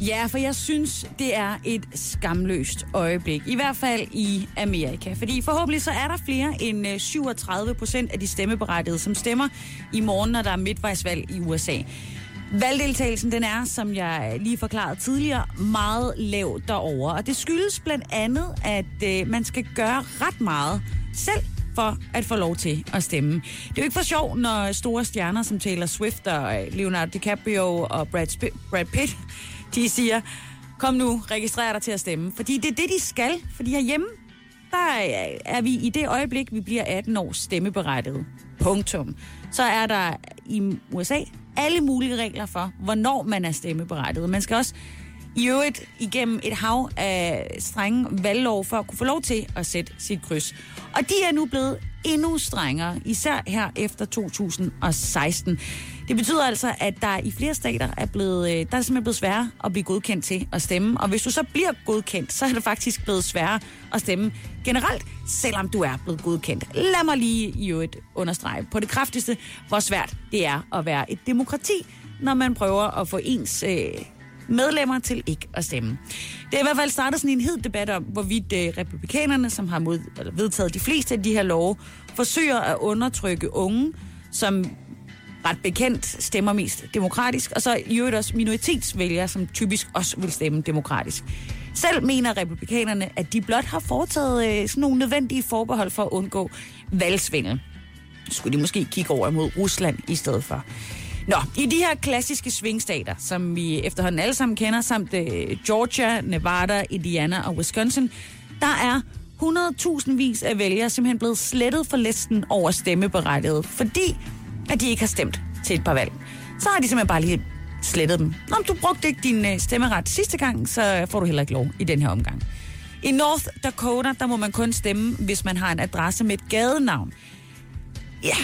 Ja, for jeg synes, det er et skamløst øjeblik. I hvert fald i Amerika. Fordi forhåbentlig så er der flere end øh, 37 procent af de stemmeberettigede, som stemmer i morgen, når der er midtvejsvalg i USA. Valgdeltagelsen den er, som jeg lige forklarede tidligere, meget lav derover, og det skyldes blandt andet, at øh, man skal gøre ret meget selv for at få lov til at stemme. Det er jo ikke for sjov, når store stjerner som Taylor Swift og øh, Leonardo DiCaprio og Brad, Sp- Brad Pitt, de siger, kom nu, registrer dig til at stemme. Fordi det er det, de skal. Fordi herhjemme, der er vi i det øjeblik, vi bliver 18 år stemmeberettiget. Punktum. Så er der i USA alle mulige regler for, hvornår man er stemmeberettiget. Man skal også i øvrigt igennem et hav af strenge valglov for at kunne få lov til at sætte sit kryds. Og de er nu blevet endnu strengere, især her efter 2016. Det betyder altså, at der i flere stater er blevet, øh, der er simpelthen blevet sværere at blive godkendt til at stemme. Og hvis du så bliver godkendt, så er det faktisk blevet sværere at stemme generelt, selvom du er blevet godkendt. Lad mig lige i øvrigt understrege på det kraftigste, hvor svært det er at være et demokrati, når man prøver at få ens øh, medlemmer til ikke at stemme. Det er i hvert fald startet sådan en hed debat om, hvorvidt øh, republikanerne, som har mod, eller vedtaget de fleste af de her love, forsøger at undertrykke unge, som ret bekendt stemmer mest demokratisk, og så i øvrigt også minoritetsvælgere, som typisk også vil stemme demokratisk. Selv mener republikanerne, at de blot har foretaget øh, sådan nogle nødvendige forbehold for at undgå valgsvindel. Skulle de måske kigge over mod Rusland i stedet for. Nå, i de her klassiske svingstater, som vi efterhånden alle sammen kender, samt øh, Georgia, Nevada, Indiana og Wisconsin, der er 100.000 vis af vælgere simpelthen blevet slettet for listen over stemmeberettiget, fordi at de ikke har stemt til et par valg. Så har de simpelthen bare lige slettet dem. Nå, du brugte ikke din øh, stemmeret sidste gang, så får du heller ikke lov i den her omgang. I North Dakota, der må man kun stemme, hvis man har en adresse med et gadenavn. Ja,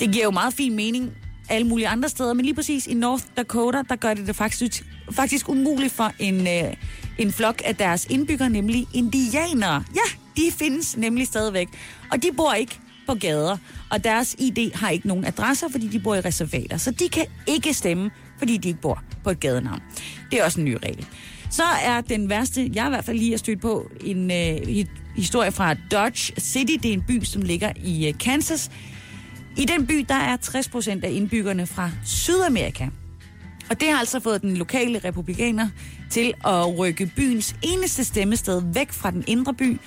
det giver jo meget fin mening alle mulige andre steder, men lige præcis i North Dakota, der gør det det faktisk, faktisk umuligt for en, øh, en flok af deres indbyggere, nemlig indianere. Ja, de findes nemlig stadigvæk, og de bor ikke på gader, og deres ID har ikke nogen adresser, fordi de bor i reservater. Så de kan ikke stemme, fordi de ikke bor på et gadenavn. Det er også en ny regel. Så er den værste, jeg i hvert fald lige har stødt på, en øh, historie fra Dodge City. Det er en by, som ligger i øh, Kansas. I den by, der er 60 procent af indbyggerne fra Sydamerika. Og det har altså fået den lokale republikaner til at rykke byens eneste stemmested væk fra den indre by,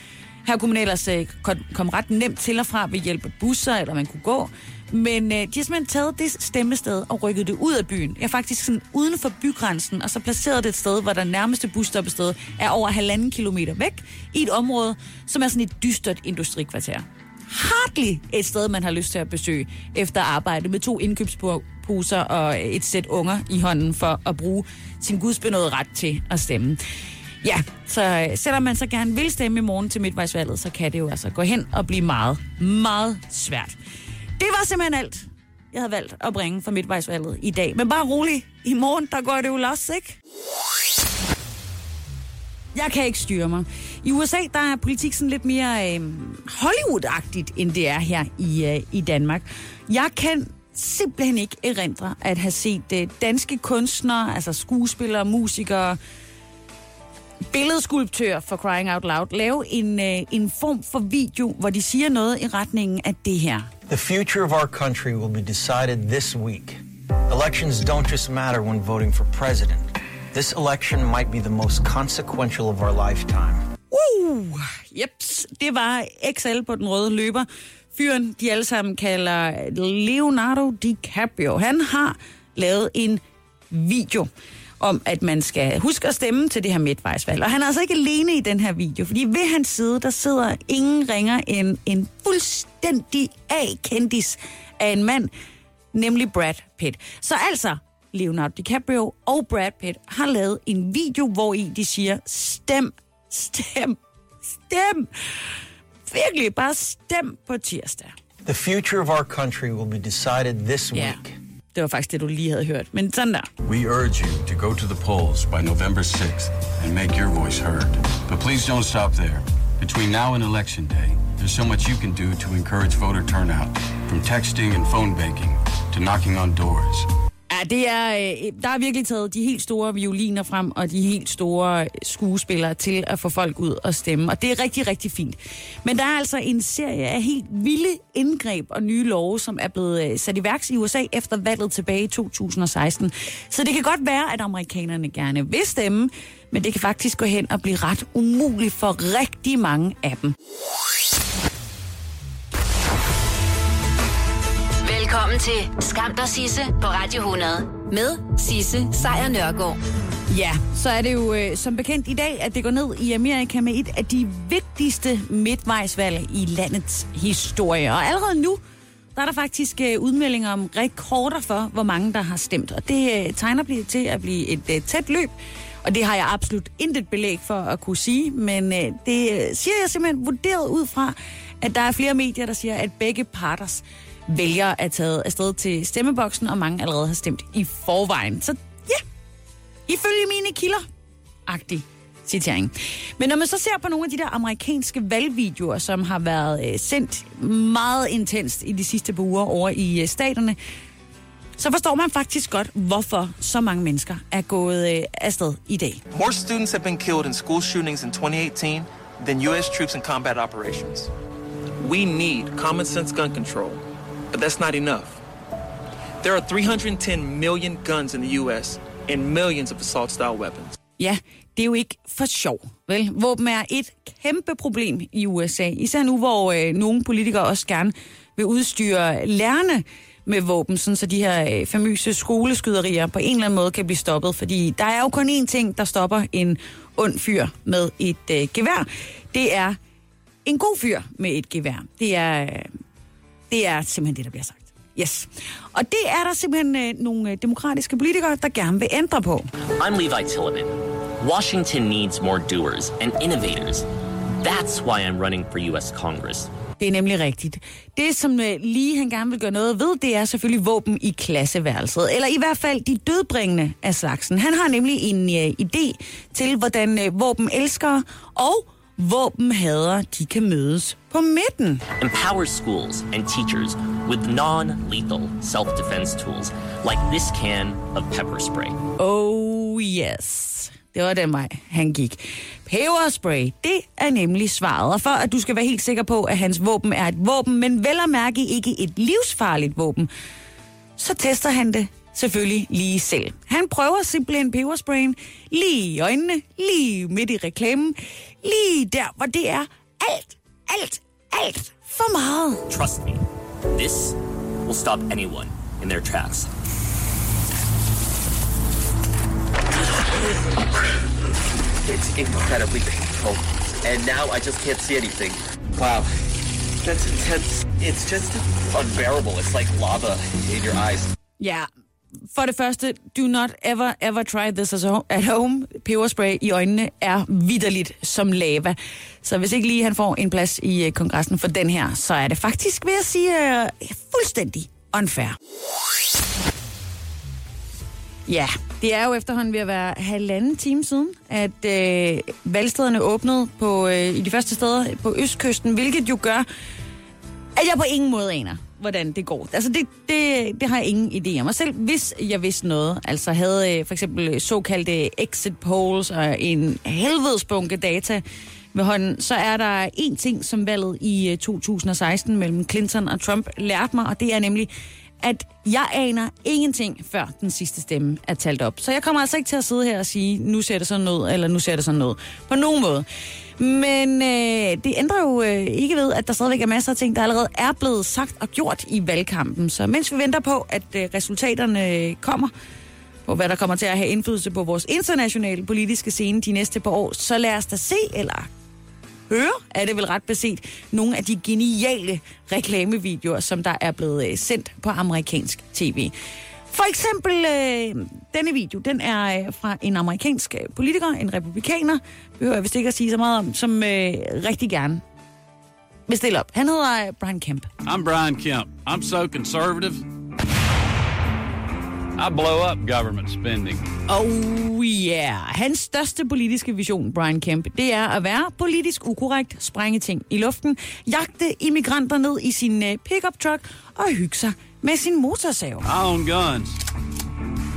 her kunne man ellers øh, komme ret nemt til og fra ved hjælp af busser, eller man kunne gå. Men øh, de har simpelthen taget det stemmested og rykket det ud af byen. Jeg er faktisk sådan uden for bygrænsen, og så placeret det et sted, hvor der nærmeste busstoppested er over halvanden kilometer væk, i et område, som er sådan et dystert industrikvarter. Hardly et sted, man har lyst til at besøge efter arbejde med to indkøbsposer og et sæt unger i hånden for at bruge sin gudsbenåede ret til at stemme. Ja, så øh, selvom man så gerne vil stemme i morgen til midtvejsvalget, så kan det jo altså gå hen og blive meget, meget svært. Det var simpelthen alt, jeg havde valgt at bringe for midtvejsvalget i dag. Men bare rolig, i morgen, der går det jo los, ikke? Jeg kan ikke styre mig. I USA, der er politik sådan lidt mere øh, Hollywood-agtigt, end det er her i, øh, i Danmark. Jeg kan simpelthen ikke erindre at have set øh, danske kunstnere, altså skuespillere, musikere, billedskulptør for Crying Out Loud lave en, øh, en form for video, hvor de siger noget i retningen af det her. The future of our country will be decided this week. Elections don't just matter when voting for president. This election might be the most consequential of our lifetime. Uh, jeps, det var XL på den røde løber. Fyren, de alle sammen kalder Leonardo DiCaprio. Han har lavet en video om, at man skal huske at stemme til det her midtvejsvalg. Og han er altså ikke alene i den her video, fordi ved hans side, der sidder ingen ringer end en fuldstændig A-kendis af en mand, nemlig Brad Pitt. Så altså, Leonardo DiCaprio og Brad Pitt har lavet en video, hvor i de siger, stem, stem, stem. Virkelig, bare stem på tirsdag. The future of our country will be decided this Ja, week det var faktisk det, du lige havde hørt. Men sådan der. We urge you to go to the polls by November 6th and make your voice heard. But please don't stop there. Between now and Election Day, there's so much you can do to encourage voter turnout, from texting and phone banking to knocking on doors. Det er, øh, der er virkelig taget de helt store violiner frem, og de helt store skuespillere til at få folk ud og stemme. Og det er rigtig, rigtig fint. Men der er altså en serie af helt vilde indgreb og nye love, som er blevet øh, sat i værks i USA efter valget tilbage i 2016. Så det kan godt være, at amerikanerne gerne vil stemme, men det kan faktisk gå hen og blive ret umuligt for rigtig mange af dem. Velkommen til Skam der Sisse på Radio 100 med Sisse Sejr Nørgaard. Ja, så er det jo øh, som bekendt i dag, at det går ned i Amerika med et af de vigtigste midtvejsvalg i landets historie. Og allerede nu, der er der faktisk øh, udmeldinger om rekorder for, hvor mange der har stemt. Og det øh, tegner blive til at blive et øh, tæt løb. Og det har jeg absolut intet belæg for at kunne sige, men øh, det øh, siger jeg simpelthen vurderet ud fra, at der er flere medier, der siger, at begge parters vælgere er taget afsted til stemmeboksen, og mange allerede har stemt i forvejen. Så ja, ifølge mine kilder, agtig citering. Men når man så ser på nogle af de der amerikanske valgvideoer, som har været øh, sendt meget intenst i de sidste par uger over i øh, staterne, så forstår man faktisk godt, hvorfor så mange mennesker er gået øh, afsted i dag. More students have been killed in school shootings in 2018 than U.S. troops in combat operations. We need common sense gun control, but that's not enough. There are 310 million guns in the U.S. and millions of assault style weapons. Ja, det er jo ikke for sjov, vel? Våben er et kæmpe problem i USA, især nu, hvor øh, nogle politikere også gerne vil udstyre lærerne med våben, sådan så de her øh, famøse skoleskyderier på en eller anden måde kan blive stoppet. Fordi der er jo kun én ting, der stopper en ond fyr med et øh, gevær. Det er en god fyr med et gevær. Det er, øh, det er simpelthen det, der bliver sagt. Yes. Og det er der simpelthen øh, nogle øh, demokratiske politikere, der gerne vil ændre på. I'm Levi Tilleman. Washington needs more doers and innovators. That's why I'm running for U.S. Congress. Det er nemlig rigtigt. Det, som øh, lige han gerne vil gøre noget ved, det er selvfølgelig våben i klasseværelset. Eller i hvert fald de dødbringende af slagsen. Han har nemlig en øh, idé til, hvordan øh, våben elskere og våbenhader, de kan mødes på midten. Empower schools and teachers with non-lethal self-defense tools like this can of pepper spray. Oh yes. Det var den vej, han gik. Peberspray, det er nemlig svaret. Og for at du skal være helt sikker på, at hans våben er et våben, men vel at mærke ikke et livsfarligt våben, så tester han det selvfølgelig lige selv. Han prøver simpelthen pebersprayen lige i øjnene, lige midt i reklamen, lige der, hvor det er alt, alt, alt for meget. Trust me, this will stop anyone in their tracks. It's incredibly painful. And now I just can't see anything. Wow. That's intense. It's just unbearable. It's like lava in your eyes. Ja, for det første, do not ever, ever try this at home. Peberspray i øjnene er vidderligt som lava. Så hvis ikke lige han får en plads i øh, kongressen for den her, så er det faktisk, vil jeg sige, øh, fuldstændig unfair. Ja, det er jo efterhånden ved at være halvanden time siden, at øh, valgstederne åbnede på, øh, i de første steder på Østkysten, hvilket jo gør, at jeg på ingen måde aner, hvordan det går. Altså, det, det, det har jeg ingen idé om. Og selv hvis jeg vidste noget, altså havde øh, for eksempel øh, såkaldte exit polls og en helvedesbunke data ved hånden, så er der en ting, som valget i øh, 2016 mellem Clinton og Trump lærte mig, og det er nemlig, at jeg aner ingenting, før den sidste stemme er talt op. Så jeg kommer altså ikke til at sidde her og sige, nu ser det sådan noget, eller nu ser det sådan noget. På nogen måde. Men øh, det ændrer jo øh, ikke ved, at der stadigvæk er masser af ting, der allerede er blevet sagt og gjort i valgkampen. Så mens vi venter på, at øh, resultaterne kommer, på hvad der kommer til at have indflydelse på vores internationale politiske scene de næste par år, så lad os da se, eller høre, er det vel ret beset, nogle af de geniale reklamevideoer, som der er blevet øh, sendt på amerikansk tv. For eksempel, øh, denne video, den er øh, fra en amerikansk øh, politiker, en republikaner, behøver jeg vist ikke at sige så meget om, som øh, rigtig gerne vil stille op. Han hedder øh, Brian Kemp. I'm Brian Kemp. I'm so conservative. I blow up government spending. Oh yeah. Hans største politiske vision, Brian Kemp, det er at være politisk ukorrekt, sprænge ting i luften, jagte immigranter ned i sin pickup truck og hygge sig med sin motorsav. I own guns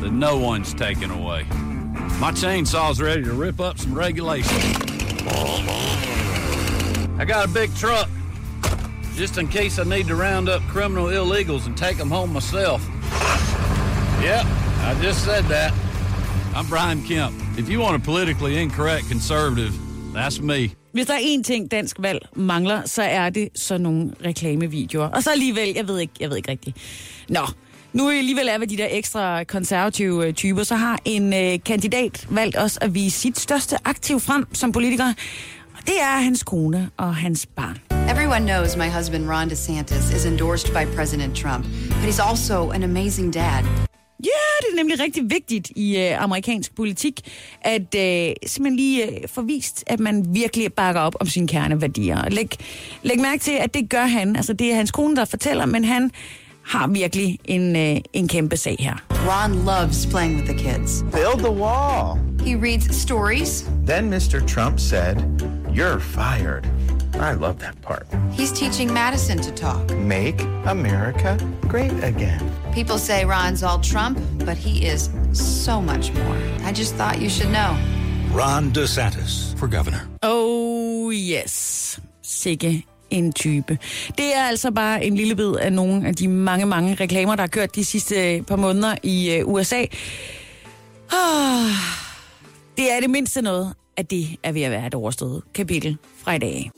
that no one's taken away. My chainsaw's ready to rip up some regulations. I got a big truck, just in case I need to round up criminal illegals and take them home myself. Yep, I just said that. I'm Brian Kemp. If you want a politically incorrect conservative, that's me. Hvis der er én ting, dansk valg mangler, så er det sådan nogle reklamevideoer. Og så alligevel, jeg ved ikke, jeg ved ikke rigtigt. Nå, nu alligevel er vi de der ekstra konservative øh, typer, så har en øh, kandidat valgt os at vise sit største aktiv frem som politiker. Og det er hans kone og hans barn. Everyone knows my husband Ron DeSantis is endorsed by President Trump, but he's also an amazing dad. Ja, det er nemlig rigtig vigtigt i øh, amerikansk politik, at øh, simpelthen lige øh, få vist, at man virkelig bakker op om sine kerneværdier. Og Læg, læg mærke til, at det gør han. Altså, det er hans kone, der fortæller, men han har virkelig en, øh, en kæmpe sag her. Ron loves playing with the kids. Build the wall. He reads stories. Then Mr. Trump said, You're fired. I love that part. He's teaching Madison to talk. Make America great again. People say Ron's all Trump, but he is so much more. I just thought you should know. Ron DeSantis for governor. Oh yes, sikke en type. Det er altså bare en lille bid af nogle af de mange, mange reklamer, der har kørt de sidste par måneder i uh, USA. Ah, det er det mindste noget, at det er ved at være et overstået kapitel fra i dag.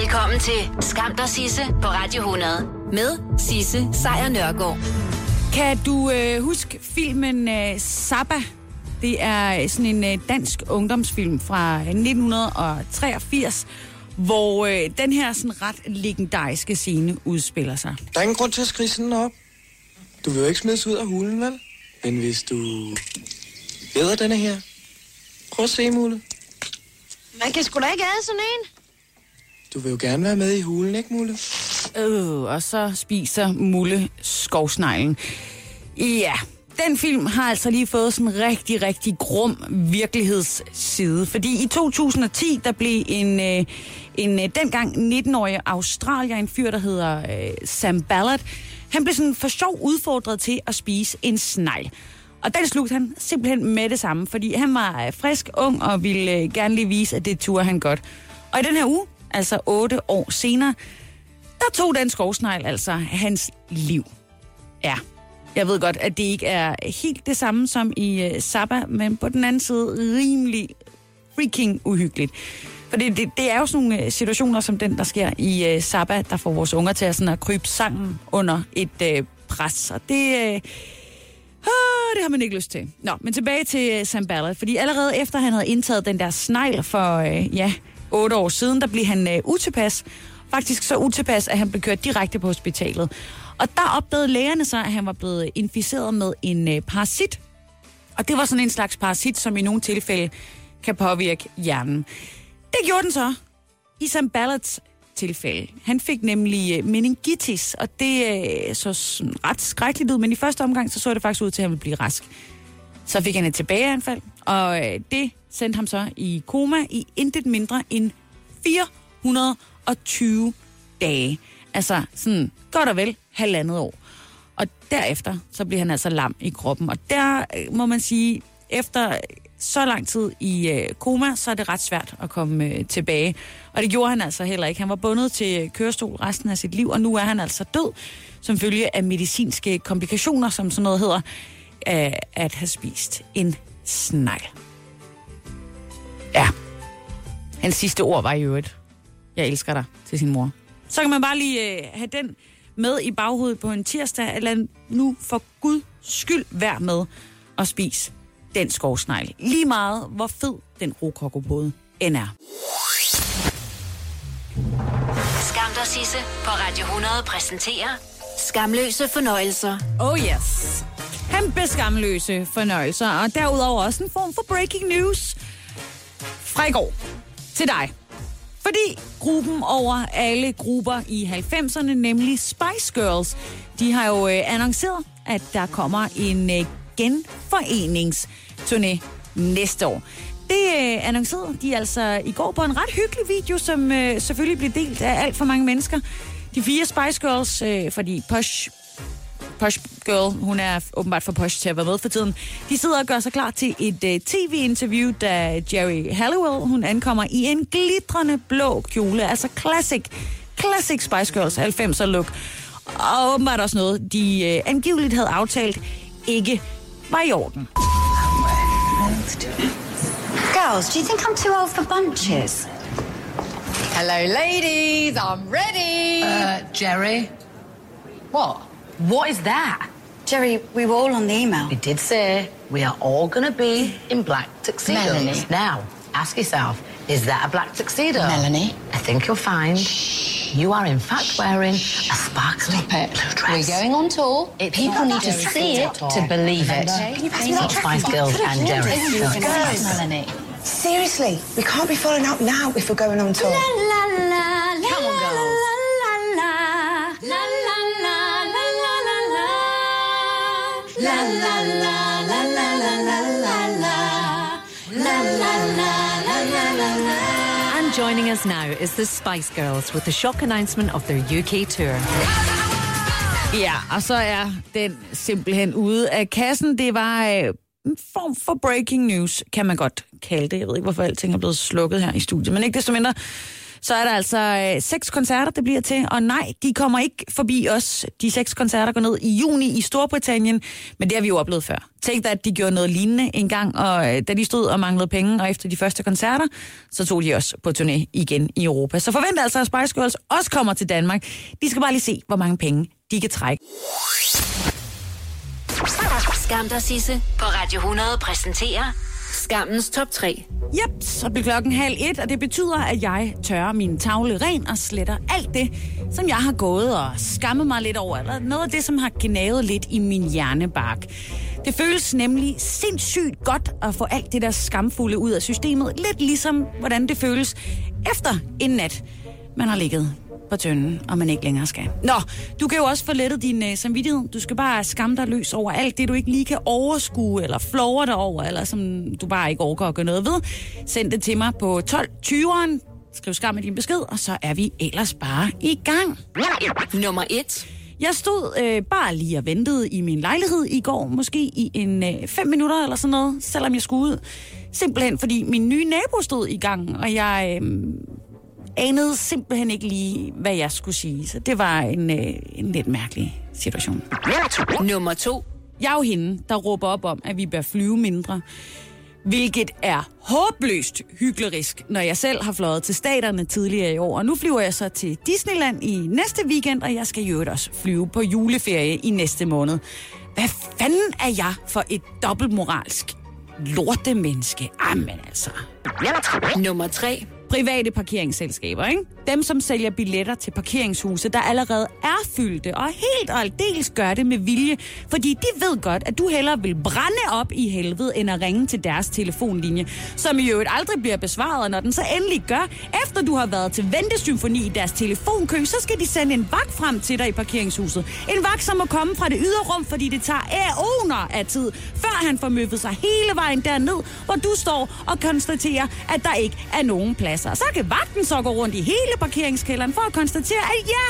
Velkommen til Skam dig Sisse på Radio 100 med Sisse Sejr Nørgaard. Kan du øh, huske filmen øh, Saba? Det er sådan en øh, dansk ungdomsfilm fra 1983, hvor øh, den her sådan ret legendariske scene udspiller sig. Der er ingen grund til at skrige sådan op. Du vil jo ikke smides ud af hulen, vel? Men hvis du bedre denne her, prøv at se, Mulle. Man kan sgu da ikke have sådan en. Du vil jo gerne være med i hulen, ikke, Mulle? Øh, og så spiser Mulle skovsneglen. Ja, den film har altså lige fået sådan en rigtig, rigtig grum virkelighedsside. Fordi i 2010, der blev en, øh, en øh, dengang 19-årig australier, en fyr, der hedder øh, Sam Ballard, han blev sådan for sjov udfordret til at spise en snegl. Og den slugte han simpelthen med det samme, fordi han var øh, frisk, ung og ville øh, gerne lige vise, at det turde han godt. Og i den her uge, altså otte år senere, der tog den skovsnegl altså hans liv. Ja, jeg ved godt, at det ikke er helt det samme som i øh, Saba, men på den anden side rimelig freaking uhyggeligt. For det, det, det er jo sådan nogle øh, situationer som den, der sker i øh, Saba, der får vores unger til at, sådan at krybe sammen under et øh, pres. Og det... Øh, Ah, det har man ikke lyst til. Nå, men tilbage til uh, Sam Ballard, fordi allerede efter han havde indtaget den der snegl for, øh, ja, otte år siden, der blev han øh, utilpas. Faktisk så utilpas, at han blev kørt direkte på hospitalet. Og der opdagede lægerne så, at han var blevet inficeret med en øh, parasit. Og det var sådan en slags parasit, som i nogle tilfælde kan påvirke hjernen. Det gjorde den så i Sam Ballards tilfælde. Han fik nemlig øh, meningitis, og det uh, så sådan ret skrækkeligt ud, men i første omgang så så det faktisk ud til, at han ville blive rask. Så fik han et tilbageanfald, og øh, det sendte ham så i koma i intet mindre end 420 dage. Altså sådan godt og vel halvandet år. Og derefter, så bliver han altså lam i kroppen. Og der må man sige, efter så lang tid i øh, koma, så er det ret svært at komme øh, tilbage. Og det gjorde han altså heller ikke. Han var bundet til kørestol resten af sit liv, og nu er han altså død, som følge af medicinske komplikationer, som sådan noget hedder, øh, at have spist en snegl. Ja. Hans sidste ord var i øvrigt, jeg elsker dig, til sin mor. Så kan man bare lige øh, have den med i baghovedet på en tirsdag, eller nu for Gud skyld vær med at spise den skovsnegl. Lige meget, hvor fed den rokokobåde end er. Skam og Sisse på Radio 100 præsenterer Skamløse fornøjelser. Oh yes. Kæmpe skamløse fornøjelser, og derudover også en form for breaking news fra i går til dig. Fordi gruppen over alle grupper i 90'erne, nemlig Spice Girls, de har jo øh, annonceret, at der kommer en øh, genforeningsturné næste år. Det øh, annoncerede de altså i går på en ret hyggelig video, som øh, selvfølgelig blev delt af alt for mange mennesker. De fire Spice Girls, øh, fordi Posh Posh Girl, hun er åbenbart for posh til at være med for tiden. De sidder og gør sig klar til et øh, tv-interview, da Jerry Halliwell, hun ankommer i en glitrende blå kjole. Altså classic, classic Spice Girls 90'er look. Og åbenbart også noget, de øh, angiveligt havde aftalt ikke var i orden. Girls, do you think I'm too old for bunches? Hello, ladies. I'm ready. Uh, Jerry. What? What is that? Jerry, we were all on the email. We did say we are all going to be in black tuxedos. Melanie. Now, ask yourself, is that a black tuxedo? Melanie. I think you'll find you are in fact wearing a sparkly Stop it. blue dress. We're going on tour. It's People not need to Jerry see it Springer to believe it. Can you pass me It's that not track? Spice Girls and Jerry. You No, it's guys. not. Melanie. Seriously, we can't be falling out now if we're going on tour. Come on, girls. And joining us now is the Spice Girls with the shock announcement of their UK tour. Ja, og så er den simpelthen ude af kassen. Det var øh, en form for breaking news, kan man godt kalde det. Jeg ved ikke, hvorfor alting er blevet slukket her i studiet, men ikke desto mindre. Så er der altså øh, seks koncerter, det bliver til, og nej, de kommer ikke forbi os. De seks koncerter går ned i juni i Storbritannien, men det har vi jo oplevet før. Tænk dig, at de gjorde noget lignende en gang, og øh, da de stod og manglede penge, og efter de første koncerter, så tog de også på turné igen i Europa. Så forvent altså, at Spice Girls også kommer til Danmark. De skal bare lige se, hvor mange penge de kan trække. Skam dig, Sisse på Radio 100 præsenterer Skammens top 3. Yep, så bliver klokken halv et, og det betyder, at jeg tørrer min tavle ren og sletter alt det, som jeg har gået og skammet mig lidt over, eller noget af det, som har gnavet lidt i min hjernebark. Det føles nemlig sindssygt godt at få alt det der skamfulde ud af systemet, lidt ligesom hvordan det føles efter en nat, man har ligget på tønden, og man ikke længere skal. Nå, du kan jo også få lettet din øh, samvittighed. Du skal bare skamme dig løs over alt det, du ikke lige kan overskue, eller flove dig over, eller som du bare ikke overgår at gøre noget ved. Send det til mig på 12.20'eren. Skriv skam med din besked, og så er vi ellers bare i gang. Nummer 1. Jeg stod øh, bare lige og ventede i min lejlighed i går, måske i en øh, fem minutter eller sådan noget, selvom jeg skulle ud. Simpelthen fordi min nye nabo stod i gang, og jeg øh, anede simpelthen ikke lige, hvad jeg skulle sige. Så det var en, øh, en lidt mærkelig situation. Nummer 2. Jeg er jo hende, der råber op om, at vi bør flyve mindre. Hvilket er håbløst hyklerisk, når jeg selv har fløjet til staterne tidligere i år. Og nu flyver jeg så til Disneyland i næste weekend, og jeg skal jo også flyve på juleferie i næste måned. Hvad fanden er jeg for et dobbeltmoralsk lortemenneske? Amen altså. Nummer 3. Private parkeringsselskaber, ikke? Dem, som sælger billetter til parkeringshuse, der allerede er fyldte, og helt og aldeles gør det med vilje, fordi de ved godt, at du hellere vil brænde op i helvede, end at ringe til deres telefonlinje, som i øvrigt aldrig bliver besvaret, når den så endelig gør, efter du har været til ventesymfoni i deres telefonkø, så skal de sende en vagt frem til dig i parkeringshuset. En vagt, som må komme fra det ydre rum, fordi det tager æoner af tid, før han får møffet sig hele vejen derned, hvor du står og konstaterer, at der ikke er nogen plads pladser. Så kan vagten så gå rundt i hele parkeringskælderen for at konstatere, at ja,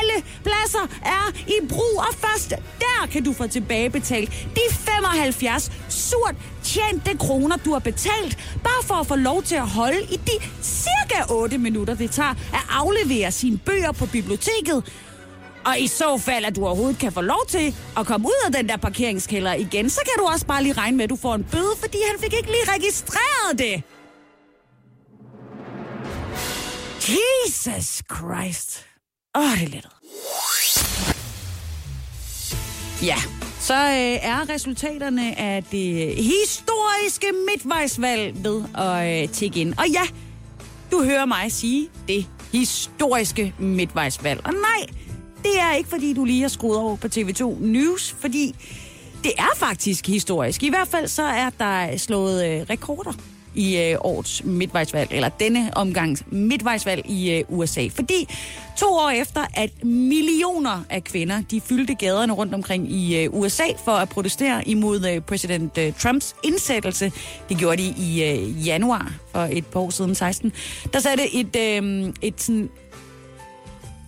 alle pladser er i brug, og først der kan du få tilbagebetalt de 75 surt tjente kroner, du har betalt, bare for at få lov til at holde i de cirka 8 minutter, det tager at aflevere sine bøger på biblioteket. Og i så fald, at du overhovedet kan få lov til at komme ud af den der parkeringskælder igen, så kan du også bare lige regne med, at du får en bøde, fordi han fik ikke lige registreret det. Jesus Christ. Åh, oh, det er lettet. Ja, så øh, er resultaterne af det historiske midtvejsvalg ved at øh, tække ind. Og ja, du hører mig sige det historiske midtvejsvalg. Og nej, det er ikke fordi, du lige har skruet over på TV2 News, fordi det er faktisk historisk. I hvert fald så er der slået øh, rekorder i øh, årets midtvejsvalg, eller denne omgangs midtvejsvalg i øh, USA. Fordi to år efter, at millioner af kvinder, de fyldte gaderne rundt omkring i øh, USA for at protestere imod øh, præsident øh, Trumps indsættelse, det gjorde de i øh, januar for et par år siden, 16, der satte et, øh, et sådan,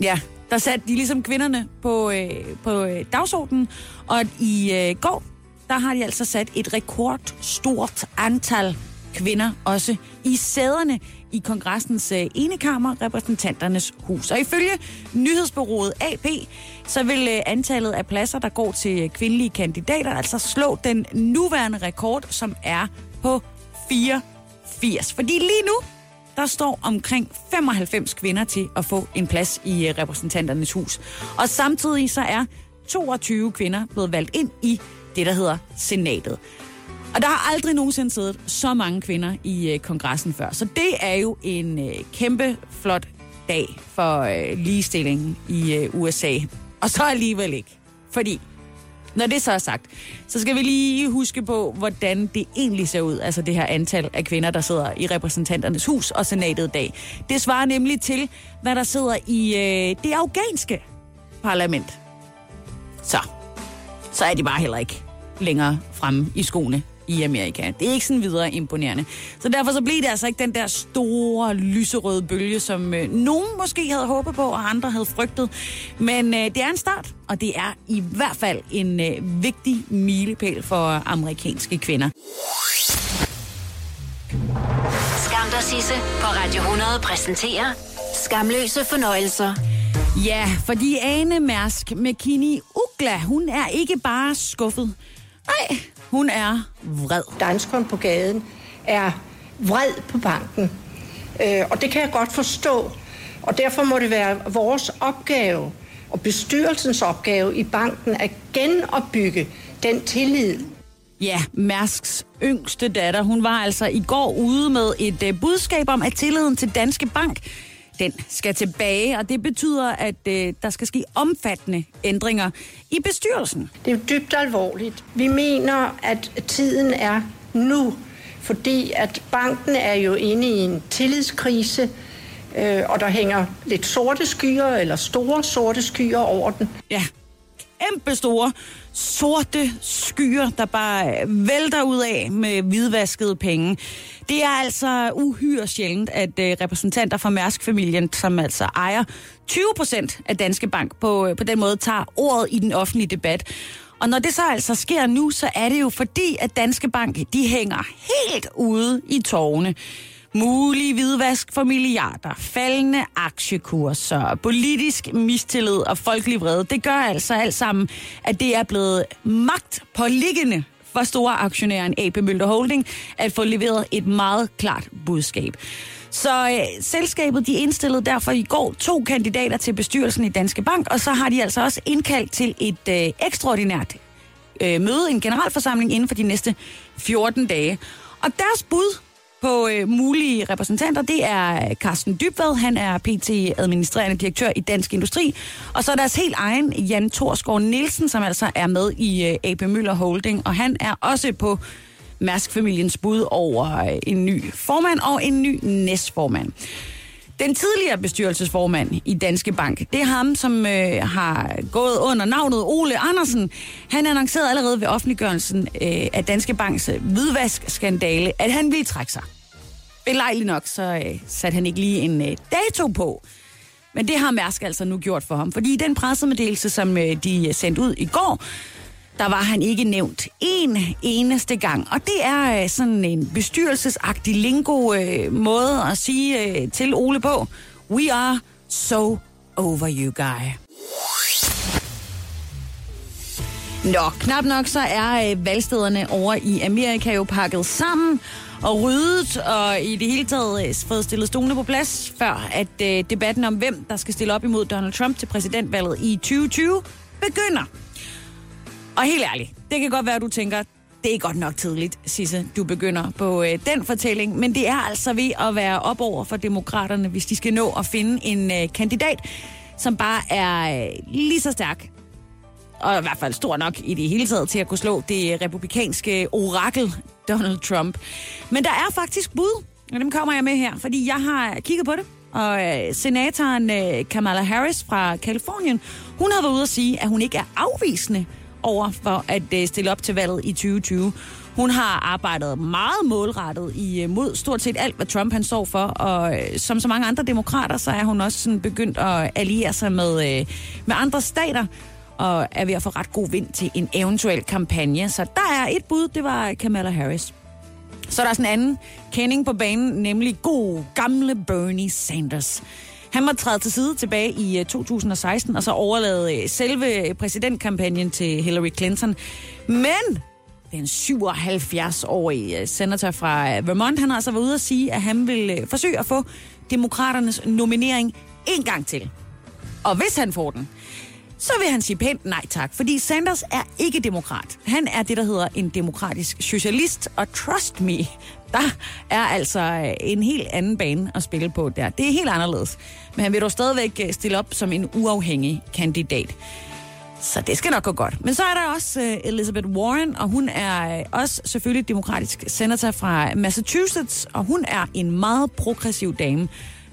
ja, der satte de ligesom kvinderne på, øh, på øh, dagsordenen, og i øh, går, der har de altså sat et rekordstort antal kvinder også i sæderne i kongressens øh, enekammer, repræsentanternes hus. Og ifølge nyhedsbyrået AP, så vil øh, antallet af pladser, der går til kvindelige kandidater, altså slå den nuværende rekord, som er på 84. Fordi lige nu, der står omkring 95 kvinder til at få en plads i øh, repræsentanternes hus. Og samtidig så er 22 kvinder blevet valgt ind i det, der hedder senatet. Og der har aldrig nogensinde siddet så mange kvinder i øh, kongressen før. Så det er jo en øh, kæmpe flot dag for øh, ligestillingen i øh, USA. Og så alligevel ikke. Fordi, når det så er sagt, så skal vi lige huske på, hvordan det egentlig ser ud. Altså det her antal af kvinder, der sidder i repræsentanternes hus og senatet i dag. Det svarer nemlig til, hvad der sidder i øh, det afghanske parlament. Så, så er de bare heller ikke længere fremme i skoene i Amerika. Det er ikke sådan videre imponerende. Så derfor så blev det altså ikke den der store lyserøde bølge, som øh, nogen måske havde håbet på, og andre havde frygtet. Men øh, det er en start, og det er i hvert fald en øh, vigtig milepæl for amerikanske kvinder. Skam dig, Sisse, på Radio 100 præsenterer Skamløse fornøjelser. Ja, fordi Ane Mærsk McKinney Ugla, hun er ikke bare skuffet. Nej, hun er vred. Danskeren på gaden er vred på banken. Øh, og det kan jeg godt forstå. Og derfor må det være vores opgave og bestyrelsens opgave i banken at genopbygge den tillid. Ja, Mærsks yngste datter, hun var altså i går ude med et uh, budskab om, at tilliden til Danske Bank, den skal tilbage, og det betyder, at uh, der skal ske omfattende ændringer i bestyrelsen. Det er jo dybt alvorligt. Vi mener, at tiden er nu, fordi at banken er jo inde i en tillidskrise, øh, og der hænger lidt sorte skyer, eller store sorte skyer over den. Ja, kæmpe store sorte skyer, der bare vælter ud af med hvidvaskede penge. Det er altså uhyre sjældent, at øh, repræsentanter fra Mærsk-familien, som altså ejer 20 procent af Danske Bank, på, øh, på den måde tager ordet i den offentlige debat. Og når det så altså sker nu, så er det jo fordi, at Danske Bank, de hænger helt ude i tårne. Mulig hvidvask for milliarder, faldende aktiekurser, politisk mistillid og folkelig vrede, det gør altså alt sammen, at det er blevet magtpåliggende for store aktionæren AP Møller Holding at få leveret et meget klart budskab. Så øh, selskabet de indstillede derfor i går to kandidater til bestyrelsen i Danske Bank, og så har de altså også indkaldt til et øh, ekstraordinært øh, møde, en generalforsamling inden for de næste 14 dage. Og deres bud på øh, mulige repræsentanter, det er Carsten Dybvad, han er PT administrerende direktør i Dansk Industri, og så er deres helt egen Jan Torsgaard Nielsen, som altså er med i øh, AP Møller Holding, og han er også på Mærsk-familiens bud over øh, en ny formand og en ny næstformand. Den tidligere bestyrelsesformand i Danske Bank, det er ham, som øh, har gået under navnet Ole Andersen. Han annoncerede allerede ved offentliggørelsen øh, af Danske Banks øh, hvidvaskskandale, at han ville trække sig. Belejligt nok, så øh, satte han ikke lige en øh, dato på. Men det har Mærsk altså nu gjort for ham, fordi i den pressemeddelelse, som øh, de øh, sendte ud i går, der var han ikke nævnt en eneste gang. Og det er øh, sådan en bestyrelsesagtig lingo-måde øh, at sige øh, til Ole på, we are so over you, guy. Nå, knap nok så er øh, valgstederne over i Amerika jo pakket sammen og ryddet, og i det hele taget øh, fået stillet stolene på plads, før at øh, debatten om, hvem der skal stille op imod Donald Trump til præsidentvalget i 2020, begynder. Og helt ærligt, det kan godt være, at du tænker, det er godt nok tidligt, Sisse, du begynder på øh, den fortælling. Men det er altså ved at være op over for demokraterne, hvis de skal nå at finde en øh, kandidat, som bare er øh, lige så stærk og i hvert fald stor nok i det hele taget til at kunne slå det republikanske orakel Donald Trump. Men der er faktisk bud, og dem kommer jeg med her, fordi jeg har kigget på det. Og øh, senatoren øh, Kamala Harris fra Kalifornien, hun har været ude at sige, at hun ikke er afvisende over for at øh, stille op til valget i 2020. Hun har arbejdet meget målrettet imod øh, stort set alt, hvad Trump han står for, og øh, som så mange andre demokrater, så er hun også sådan begyndt at alliere sig med, med andre stater, og er ved at få ret god vind til en eventuel kampagne. Så der er et bud, det var Kamala Harris. Så er der sådan en anden kending på banen, nemlig god gamle Bernie Sanders. Han måtte træde til side tilbage i øh, 2016, og så overlade øh, selve øh, præsidentkampagnen til Hillary Clinton. Men den 77-årige senator fra Vermont, han har altså været ude at sige, at han vil forsøge at få demokraternes nominering en gang til. Og hvis han får den, så vil han sige pænt nej tak, fordi Sanders er ikke demokrat. Han er det, der hedder en demokratisk socialist, og trust me, der er altså øh, en helt anden bane at spille på der. Det er helt anderledes. Men han vil dog stadigvæk øh, stille op som en uafhængig kandidat. Så det skal nok gå godt. Men så er der også øh, Elizabeth Warren, og hun er også selvfølgelig demokratisk senator fra Massachusetts, og hun er en meget progressiv dame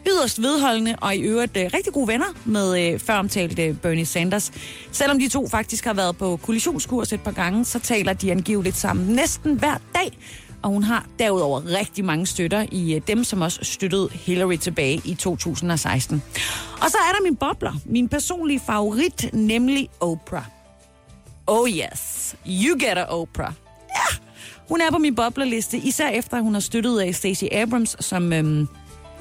yderst vedholdende og i øvrigt øh, rigtig gode venner med øh, føromtalte øh, Bernie Sanders. Selvom de to faktisk har været på kollisionskurs et par gange, så taler de angiveligt sammen næsten hver dag. Og hun har derudover rigtig mange støtter i øh, dem, som også støttede Hillary tilbage i 2016. Og så er der min bobler, min personlige favorit, nemlig Oprah. Oh yes, you get a Oprah. Ja, hun er på min boblerliste, især efter at hun har støttet af Stacey Abrams, som... Øh,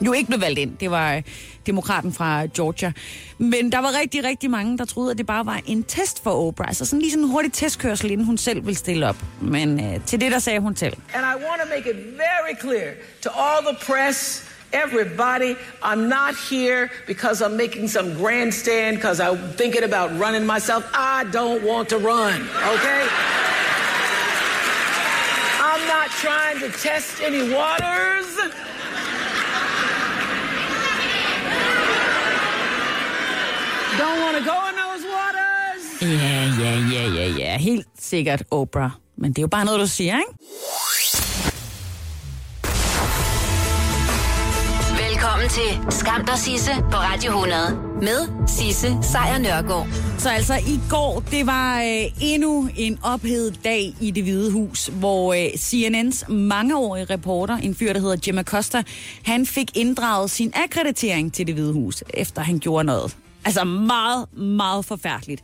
jo ikke blev valgt ind. Det var øh, demokraten fra Georgia. Men der var rigtig, rigtig mange, der troede, at det bare var en test for Oprah. Altså sådan lige sådan en hurtig testkørsel, inden hun selv ville stille op. Men øh, til det, der sagde hun til. And I want to make it very clear to all the press, everybody, I'm not here because I'm making some grandstand because I'm thinking about running myself. I don't want to run, okay? I'm not trying to test any waters. Don't want to go in those waters. Ja, ja, ja, ja, ja. Helt sikkert Oprah. Men det er jo bare noget, du siger, ikke? Velkommen til Skam der Sisse på Radio 100 med Sisse Sejr Nørgaard. Så altså i går, det var øh, endnu en ophedet dag i det hvide hus, hvor øh, CNN's mangeårige reporter, en fyr, der hedder Jim Acosta, han fik inddraget sin akkreditering til det hvide hus, efter han gjorde noget. Altså meget, meget forfærdeligt.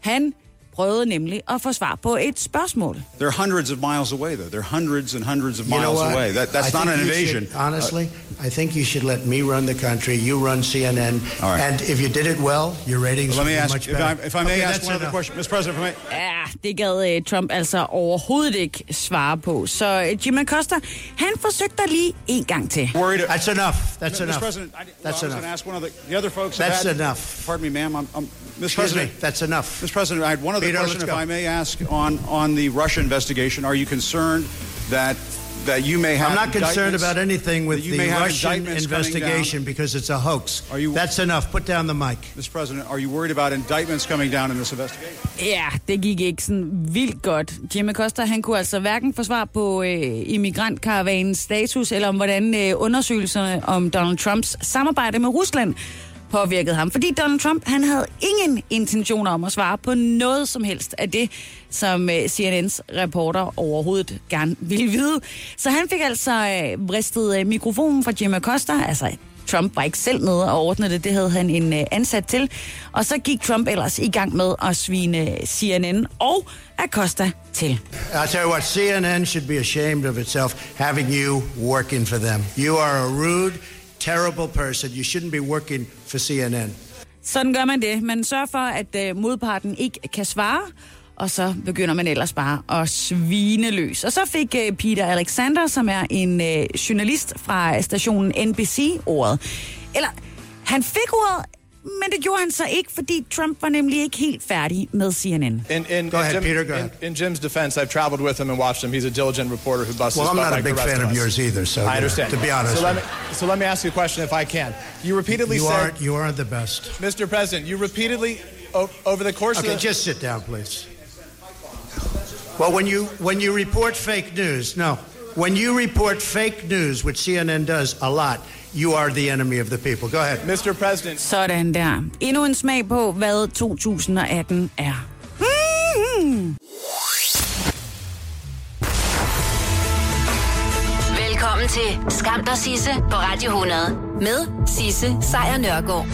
Han prøvede nemlig at få svar på et spørgsmål. They're hundreds of miles away, though. They're hundreds and hundreds of You know miles away. That, that's I not an invasion. should- honestly, I think you should let me run the country. You run CNN, All right. and if you did it well, your ratings Let would me be ask, much if better. I, if I may Okay, ask one other enough. question, Mr. President, if I may. Ja, det gad uh, Trump altså overhovedet ikke svare på. Så uh, Jim Acosta, han forsøgte der lige en gang til. Worried. That's enough. That's Mr. enough. President, I, well, That's I was enough. going to ask one of the, the other folks. That's had- enough. Pardon me, ma'am. I'm, I'm, Mr. Excuse President, me. That's enough. Mr. President, I had one other Peter, question, if go. I may ask, on on the Russia investigation. Are you concerned that that you may have? I'm not concerned about anything with the may have Russian investigation because it's a hoax. Are you- That's enough. Put down the mic. Mr. President, are you worried about indictments coming down in this investigation? Ja, det gik ikke sådan vildt godt. Jim Acosta, han kunne altså hverken få svar på øh, immigrantkaravagens status, eller om hvordan øh, undersøgelserne om Donald Trumps samarbejde med Rusland påvirket ham. Fordi Donald Trump, han havde ingen intentioner om at svare på noget som helst af det, som øh, CNN's reporter overhovedet gerne ville vide. Så han fik altså øh, bristet øh, mikrofonen fra Jim Acosta, altså Trump var ikke selv nede og ordnede det, det havde han en ansat til. Og så gik Trump ellers i gang med at svine CNN og Acosta til. I'll tell you what, CNN should be ashamed of itself having you working for them. You are a rude, terrible person. You shouldn't be working for CNN. Sådan gør man det. Man sørger for, at øh, modparten ikke kan svare, og så begynder man ellers bare at svine løs. Og så fik øh, Peter Alexander, som er en øh, journalist fra stationen NBC, ordet. Eller, han fik ordet, men det gjorde han så ikke, fordi Trump var nemlig ikke helt færdig med CNN. In, in, Go ahead, Jim, Peter, go ahead. In, in Jim's defense, I've traveled with him and watched him. He's a diligent reporter who busts Well, I'm not a big fan of of yours either, so, I understand. to be honest So let, me, so let me ask you a question if I can. You repeatedly you said, aren't, you aren't the best. Mr. President, you repeatedly, o- over the course Okay, of the... just sit down, please. Well, when you when you report fake news, no, when you report fake news, which CNN does a lot, you are the enemy of the people. Go ahead, Mr. President. Sådan der. Endnu en smag på, hvad 2018 er. Mm. Velkommen til Skam dig Sisse på Radio 100 med Sisse Sejr Nørgaard.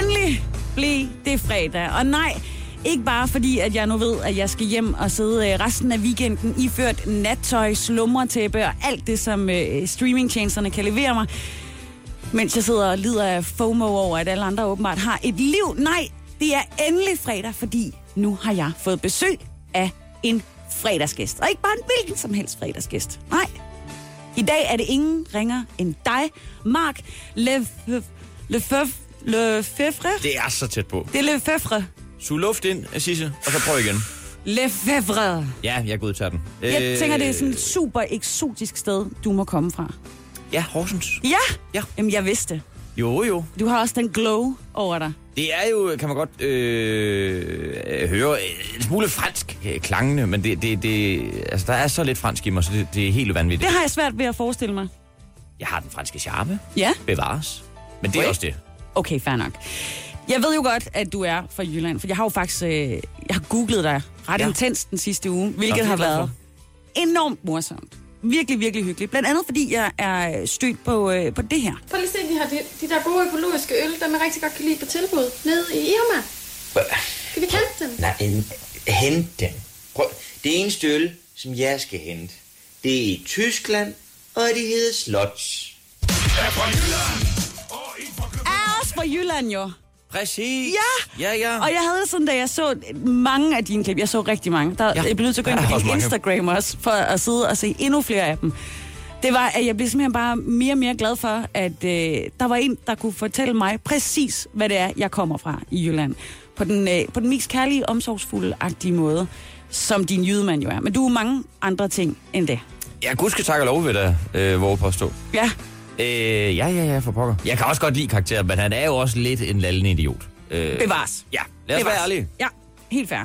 Endelig blev det fredag. Og nej, ikke bare fordi, at jeg nu ved, at jeg skal hjem og sidde øh, resten af weekenden iført nattøj, slumretæppe og alt det, som øh, streamingtjenesterne kan levere mig. Mens jeg sidder og lider af FOMO over, at alle andre åbenbart har et liv. Nej, det er endelig fredag, fordi nu har jeg fået besøg af en fredagsgæst. Og ikke bare en hvilken som helst fredagsgæst. Nej, i dag er det ingen ringer end dig, Mark Lefebvre. Lefebvre. Lefebvre. Det er så tæt på. Det er Lefebvre. Sug luft ind, Sisse, og så prøv igen. Lefebvre. Ja, jeg godtager den. Jeg tænker, det er sådan et super eksotisk sted, du må komme fra. Ja, Horsens. Ja? Ja. Jamen, jeg vidste. Jo, jo. Du har også den glow over dig. Det er jo, kan man godt øh, høre, en smule fransk øh, klangende, men det, det, det, altså, der er så lidt fransk i mig, så det, det er helt vanvittigt. Det har jeg svært ved at forestille mig. Jeg har den franske charme. Ja. Bevares. Men det er Okay. også det. Okay, fair nok. Jeg ved jo godt, at du er fra Jylland, for jeg har jo faktisk øh, jeg har googlet dig ret ja. Intenst den sidste uge, Nå, hvilket er har været enormt morsomt. Virkelig, virkelig hyggeligt. Blandt andet, fordi jeg er stødt på, øh, på det her. Prøv lige se de her, de, de der gode økologiske øl, der man rigtig godt kan lide på tilbud, nede i Irma. Kan vi kende dem? Nej, en, hent den. Prøv. Det eneste øl, som jeg skal hente, det er i Tyskland, og det hedder Slots. Er også fra Jylland, jo. Præcis. Ja. Ja, ja. Og jeg havde sådan, da jeg så mange af dine klip, jeg så rigtig mange, der, ja. jeg blev nødt til at gå ind på din. Instagram også, for at sidde og se endnu flere af dem. Det var, at jeg blev simpelthen bare mere og mere glad for, at øh, der var en, der kunne fortælle mig præcis, hvad det er, jeg kommer fra i Jylland. På den, øh, på den mest kærlige, omsorgsfulde-agtige måde, som din jydemand jo er. Men du er mange andre ting end det. Ja, gud skal tak og lov ved det, øh, våge påstå. Ja. Øh, ja, ja, ja, for pokker. Jeg kan også godt lide karakter, men han er jo også lidt en lallende idiot. Øh, Bevares. Ja, lad os Bevares. være ærlige. Ja, helt fair.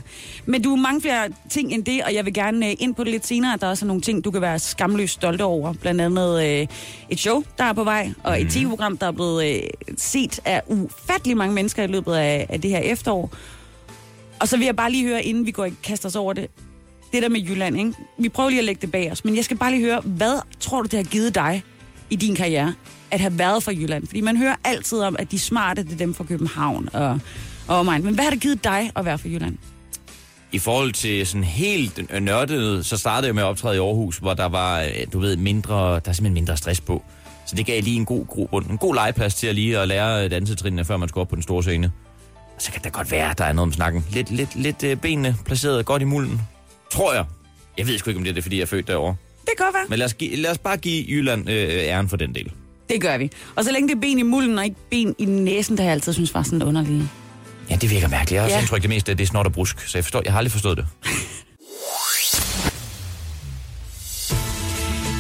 Men du er mange flere ting end det, og jeg vil gerne øh, ind på det lidt senere. Der er også nogle ting, du kan være skamløst stolte over. Blandt andet øh, et show, der er på vej, og Mhm. et tv-program, der er blevet øh, set af ufattelig mange mennesker i løbet af, af det her efterår. Og så vil jeg bare lige høre, inden vi går og kaster os over det, det der med Jylland, ikke? Vi prøver lige at lægge det bag os, men jeg skal bare lige høre, hvad tror du, det har givet dig i din karriere, at have været fra Jylland? Fordi man hører altid om, at de smarte, det er dem fra København og, og omegn. Men hvad har det givet dig at være fra Jylland? I forhold til sådan helt nørdet, så startede jeg med at optræde i Aarhus, hvor der var, du ved, mindre, der er simpelthen mindre stress på. Så det gav lige en god grund, en god legeplads til at lige at lære dansetrinene, før man skulle op på den store scene. Og så kan det godt være, at der er noget om snakken. Lidt, lidt, lidt øh, benene placeret godt i mulden. Tror jeg. Jeg ved sgu ikke, om det er det, fordi jeg er født derovre. Det kan godt være. Men lad os, give, lad os bare give Jylland øh, æren for den del. Det gør vi. Og så længe det er ben i mulden og ikke ben i næsen, der har jeg altid synes var sådan underligt. Ja, det virker mærkeligt. Jeg har også Ja. indtryk, det meste det er snot og brusk, så jeg, forstår, jeg har aldrig forstået det.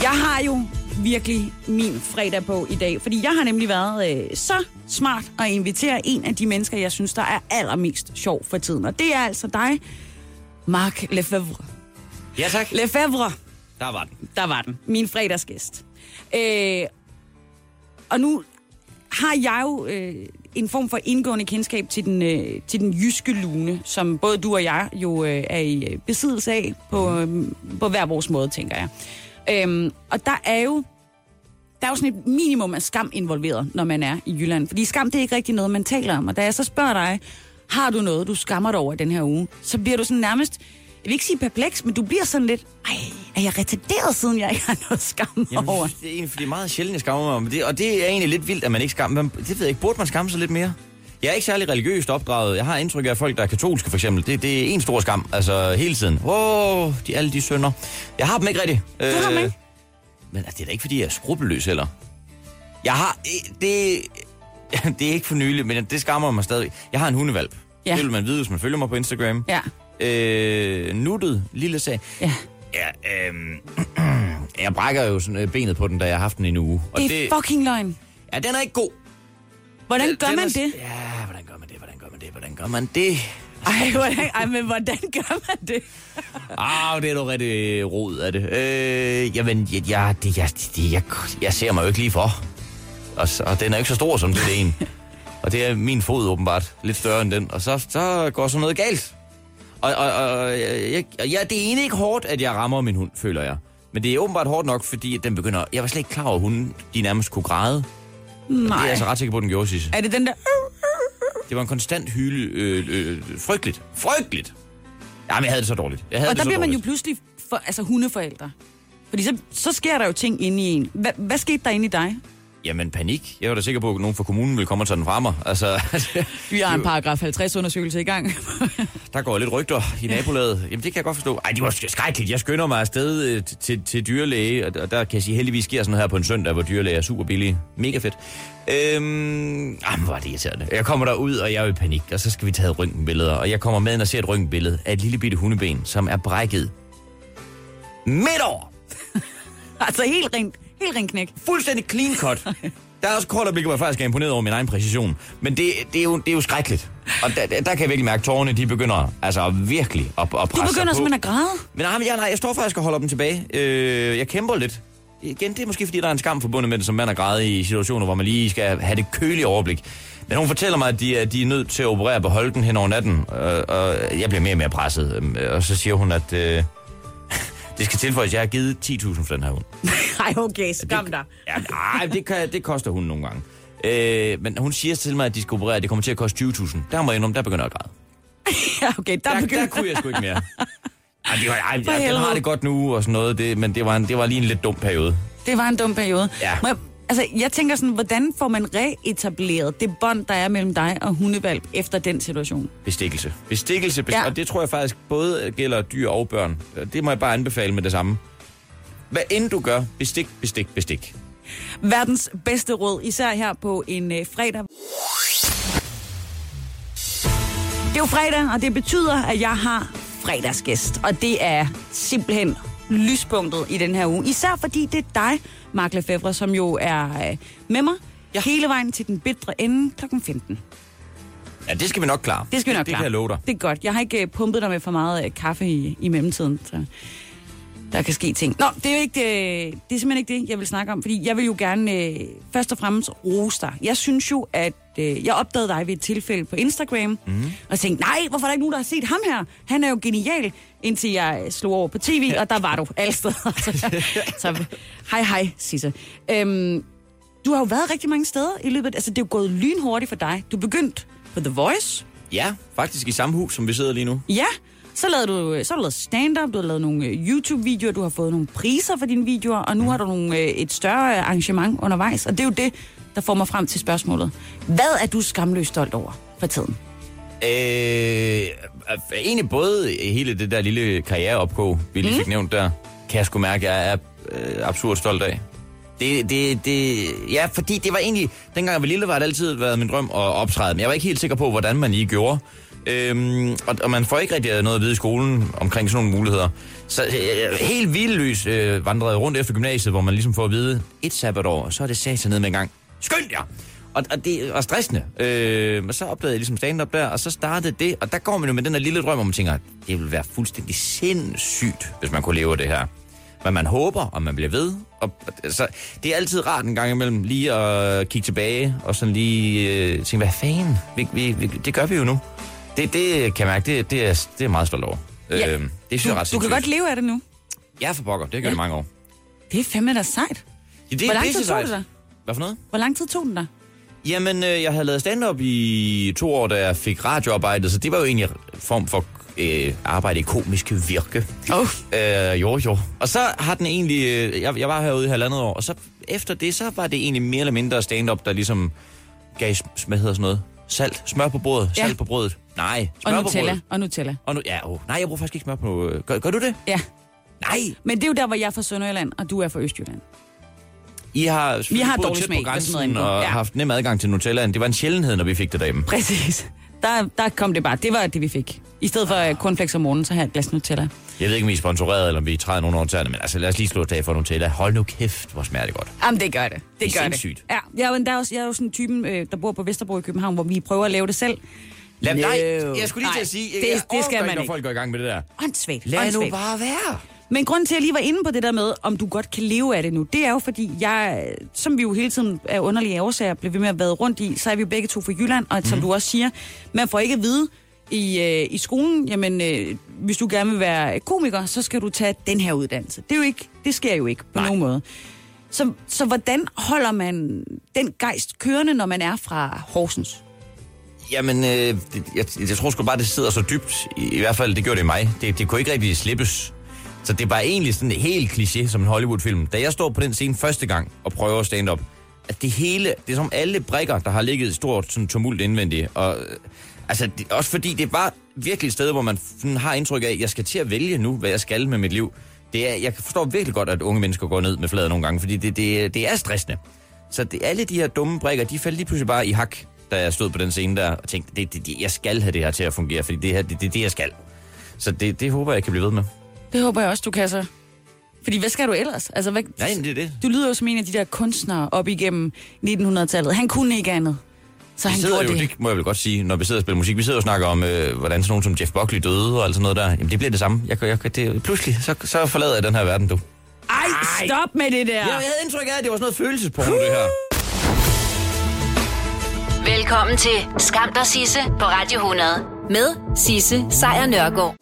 Jeg har jo virkelig min fredag på i dag, fordi jeg har nemlig været øh, så smart at invitere en af de mennesker, jeg synes, der er allermest sjov for tiden. Og det er altså dig, Mark Lefebvre. Ja, tak. Lefebvre, Der var den. der var den. Min fredagsgæst. Øh, og nu har jeg jo øh, en form for indgående kendskab til den, øh, til den jyske lune, som både du og jeg jo øh, er i øh, besiddelse af på, øh, på hver vores måde, tænker jeg. Øhm, og der er jo der er jo sådan et minimum af skam involveret, når man er i Jylland. Fordi skam, det er ikke rigtig noget, man taler om. Og da jeg så spørger dig, har du noget, du skammer dig over den her uge, så bliver du sådan nærmest, jeg vil ikke sige perpleks, men du bliver sådan lidt, ej, er jeg retarderet, siden jeg ikke har noget skam Jamen, over? det er egentlig fordi meget sjældent, jeg skammer mig om det. Og det er egentlig lidt vildt, at man ikke skammer men Det ved jeg ikke. Burde man skamme sig lidt mere? Jeg er ikke særlig religiøst opdraget. Jeg har indtryk af, folk, der er katolske for eksempel, det, det er en stor skam. Altså hele tiden. Åh, oh, de, alle de sønder. Jeg har dem ikke rigtigt. Du har dem ikke? Men altså, det er da ikke, fordi jeg er skrupelløs heller. Jeg har... øh, Det, det er ikke for nylig, men det skammer mig stadig. Jeg har en hundevalp. Ja. Det vil man vide, hvis man følger mig på Instagram. Ja. Øh, nuttet, lille sag. Ja. Ja, øhm, jeg brækker jo sådan, øh, benet på den, da jeg har haft den i en uge. Og Det er fucking løgn. Ja, den er ikke god. Hvordan gør den man er- det? Ja, hvordan gør man det? Hvordan gør man det? Hvordan gør man det? Ej, hvordan, ej, men hvordan gør man det? Ah, det er noget rigtig rod af det. Øh, jamen, jeg, jeg, det, jeg, det, jeg, jeg ser mig jo ikke lige for. Og, og den er ikke så stor som det, det er en. Og det er min fod åbenbart lidt større end den. Og så, så går sådan noget galt. Og, og, og jeg, ja, det er egentlig ikke hårdt, at jeg rammer min hund, føler jeg. Men det er åbenbart hårdt nok, fordi den begynder... Jeg var slet ikke klar over, at hunden de nærmest kunne græde. Det er Nej. jeg altså ret sikker på, at den gjorde, Sisse. Er det den der... Det var en konstant hyle. Øh, øh, frygteligt. Frygteligt! Jamen, jeg havde det så dårligt. Jeg havde Og det der så bliver man jo dårligt. pludselig for, altså hundeforældre. Fordi så, så sker der jo ting inde i en. Hva, hvad skete der inde i dig? Jamen, panik. Jeg var da sikker på, at nogen fra kommunen ville komme og tage den fra mig. Altså, Vi har en paragraf 50 undersøgelse i gang. der går lidt rygter i nabolaget. Jamen, det kan jeg godt forstå. Ej, det var skrækkeligt. Jeg skynder mig afsted øh, til, til, dyrlæge, og der, der kan jeg sige, heldigvis sker sådan noget her på en søndag, hvor dyrlæge er super billige. Mega fedt. Øhm, jamen, hvor er det irriterende. Jeg kommer derud, og jeg er i panik, og så skal vi tage røntgenbilleder. Og jeg kommer med ind og ser et røntgenbillede af et lille bitte hundeben, som er brækket midt over. altså helt rent, helt rent knæk. Fuldstændig clean cut. Der er også kort øjeblik, hvor jeg faktisk er imponeret over min egen præcision. Men det, det, er, jo, det er jo skrækkeligt. Og der, der kan jeg virkelig mærke, at tårerne de begynder altså virkelig at, at presse Du begynder simpelthen at græde. Men nej, jeg, nej, jeg står faktisk og holder dem tilbage. Øh, jeg kæmper lidt. Igen, det er måske fordi, der er en skam forbundet med det som mand at græde i situationer, hvor man lige skal have det kølige overblik. Men hun fortæller mig, at de, er- de er nødt til at operere på holden hen over natten, og, og jeg bliver mere og mere presset. Øhm, Og så siger hun, at øh, det skal tilføjes, at jeg har givet 10.000 for den her hund. Ej, okay, skam dig. Ja, nej, det, kan, det koster hun nogle gange. Øh, men hun siger til mig, at de skal operere, det kommer til at koste 20.000. Der må jeg indrømme, der begynder jeg at græde. Ja, okay, der, Der, begynder... der kunne jeg sgu ikke mere. Ej, det var, ej, jeg, jeg har det godt nu og sådan noget, det, men det var, en, det var lige en lidt dum periode. Det var en dum periode. Ja. Må jeg, altså, jeg tænker sådan, hvordan får man reetableret det bånd, der er mellem dig og hundevalp efter den situation? Bestikkelse. Bestikkelse, best- Ja. og det tror jeg faktisk både gælder dyr og børn. Det må jeg bare anbefale med det samme. Hvad end du gør, bestik, bestik, bestik. Verdens bedste råd, især her på en øh, fredag. Det er jo fredag, og det betyder, at jeg har fredagsgæst. Og det er simpelthen lyspunktet i den her uge. Især fordi det er dig, Mark Lefebvre, som jo er øh, med mig ja. hele vejen til den bedre ende kl. 15. Ja, det skal vi nok klare. Det skal vi nok det, det klare. kan jeg love dig. Det er godt. Jeg har ikke øh, pumpet dig med for meget øh, kaffe i, i mellemtiden. Så der kan ske ting. Nå, det er jo ikke, øh, det er simpelthen ikke det, jeg vil snakke om. Fordi jeg vil jo gerne øh, først og fremmest rose dig. Jeg synes jo, at øh, jeg opdagede dig ved et tilfælde på Instagram. Mm. Og tænkte, nej, hvorfor er der ikke nogen, der har set ham her? Han er jo genial. Indtil jeg øh, slog over på tv, og der var du alle steder. så, så hej, hej, Sisse. Øhm, du har jo været rigtig mange steder i løbet. Altså, det er jo gået lynhurtigt for dig. Du er begyndt på The Voice. Ja, faktisk i samme hus, som vi sidder lige nu. Ja, så, lavede du, så har du lavet stand-up, du har lavet nogle øh, YouTube-videoer, du har fået nogle priser for dine videoer, og nu har du nogle, øh, et større arrangement undervejs, og det er jo det, der får mig frem til spørgsmålet. Hvad er du skamløst stolt over for tiden? Øh, egentlig både hele det der lille karriereopkog, vi lige fik Mm. nævnt der, kan jeg sgu mærke, at jeg er øh, absurd stolt af. Det, det, det, ja, fordi det var egentlig, dengang jeg var lille, var det altid været min drøm at optræde, men jeg var ikke helt sikker på, hvordan man lige gjorde. Øhm, og, og man får ikke rigtig noget at vide i skolen omkring sådan nogle muligheder. Så øh, øh helt vildløs øh, vandrede rundt efter gymnasiet, hvor man ligesom får at vide, et sabbatår, og så er det sat sig ned med en gang. Skynd jer! Og, og det var stressende. Øh, men så opdagede jeg ligesom stand-up der, og så startede det. Og der går man jo med den der lille drøm, hvor man tænker, det ville være fuldstændig sindssygt, hvis man kunne leve det her. Men man håber, og man bliver ved. Og, så altså, det er altid rart en gang imellem lige at kigge tilbage, og sådan lige øh, tænke, hvad fanden? Vi, vi, vi, det gør vi jo nu. Det, det kan jeg mærke, det, det, er, det er jeg meget stolt over. Ja. Øh, det synes jeg er ret Du kan godt leve af det nu. Ja, for pokker. Det har jeg gjort Ja. i mange år. Det er fandme da sejt. Ja, det Hvor lang tid tog det dig? Hvad for noget? Hvor lang tid tog den der? Jamen, øh, jeg havde lavet stand-up i to år, da jeg fik radioarbejde, så det var jo egentlig en form for øh, arbejde i komiske virke. Oh. Øh, jo, jo. Og så har den egentlig... Øh, jeg, jeg var herude i halvandet år, og så efter det, så var det egentlig mere eller mindre stand-up, der ligesom gav, hvad hedder sådan noget? Salt. Smør på brødet. Ja. Salt på brødet. Nej, Og smør på Nutella. brødet. Og Nutella. Og nu, ja, oh, nej, jeg bruger faktisk ikke smør på... Øh, gør, gør du det? Ja. Nej. Men det er jo der, hvor jeg er fra Sønderjylland, og du er fra Østjylland. I har, Vi har dårlig smag, på noget grænsen og Ja. haft nem adgang til Nutellaen. Det var en sjældenhed, når vi fik det derhjemme. Præcis. Der, der kom det bare. Det var det, vi fik. I stedet for øh, cornflakes om morgenen, så her et glas Nutella. Jeg ved ikke, om vi er sponsoreret, eller om vi træder nogen over tæerne, men altså lad os lige slå et dag for Nutella. Hold nu kæft, hvor smager det godt. Jamen, det gør det. Det, Det er gør sindssygt. det. Ja, jeg er, jo, der er også, jeg er jo sådan en typen, øh, der bor på Vesterbro i København, hvor vi prøver at lave det selv. Lad, nej, jeg skulle lige til Nej, at sige, det- jeg det skal man når ikke. folk går i gang med det der. Åndssvagt. Lad nu åndssvagt. bare være. Men grunden til, at jeg lige var inde på det der med, om du godt kan leve af det nu, det er jo fordi, jeg, som vi jo hele tiden af underlige årsager blev ved med at være rundt i, så er vi jo begge to fra Jylland, og som Mhm. du også siger, man får ikke at vide i, øh, i skolen, jamen, øh, hvis du gerne vil være komiker, så skal du tage den her uddannelse. Det, er jo ikke, det sker jo ikke på Nej. nogen måde. Så, så hvordan holder man den gejst kørende, når man er fra Horsens? Jamen, øh, jeg, jeg tror sgu bare, det sidder så dybt. I, i hvert fald, det gjorde det i mig. Det, det kunne ikke rigtig slippes. Så det var egentlig sådan helt kliché som en Hollywood-film. Da jeg står på den scene første gang og prøver stand-up, at det hele, det er som alle brikker, der har ligget stort sådan tumult indvendigt. Og, øh, altså, det, også fordi det var virkelig et sted, hvor man sådan har indtryk af, at jeg skal til at vælge nu, hvad jeg skal med mit liv. Det er, jeg forstår virkelig godt, at unge mennesker går ned med fladet nogle gange, fordi det, det, det er stressende. Så det, alle de her dumme brikker, de faldt lige pludselig bare i hak, da jeg stod på den scene der og tænkte, det, det, det, jeg skal have det her til at fungere, fordi det her, det er det, det, jeg skal. Så det, det håber jeg, kan blive ved med. Det håber jeg også, du kan så. Fordi hvad skal du ellers? Altså, hvad, Nej, det er det. Du lyder jo som en af de der kunstnere op igennem 1900-tallet. Han kunne ikke andet. Så vi han sidder gjorde jo, det. det må jeg vel godt sige, når vi sidder og spiller musik. Vi sidder og snakker om, øh, hvordan sådan nogen som Jeff Buckley døde og alt sådan noget der. Jamen, det bliver det samme. Jeg, jeg, det, pludselig, så, så forlader jeg den her verden, du. Ej, stop med det der. Jeg havde indtryk af, at det var sådan noget følelsesporno, det her. Velkommen til Skam der Sisse på Radio 100 med Sisse Sejr Nørgaard.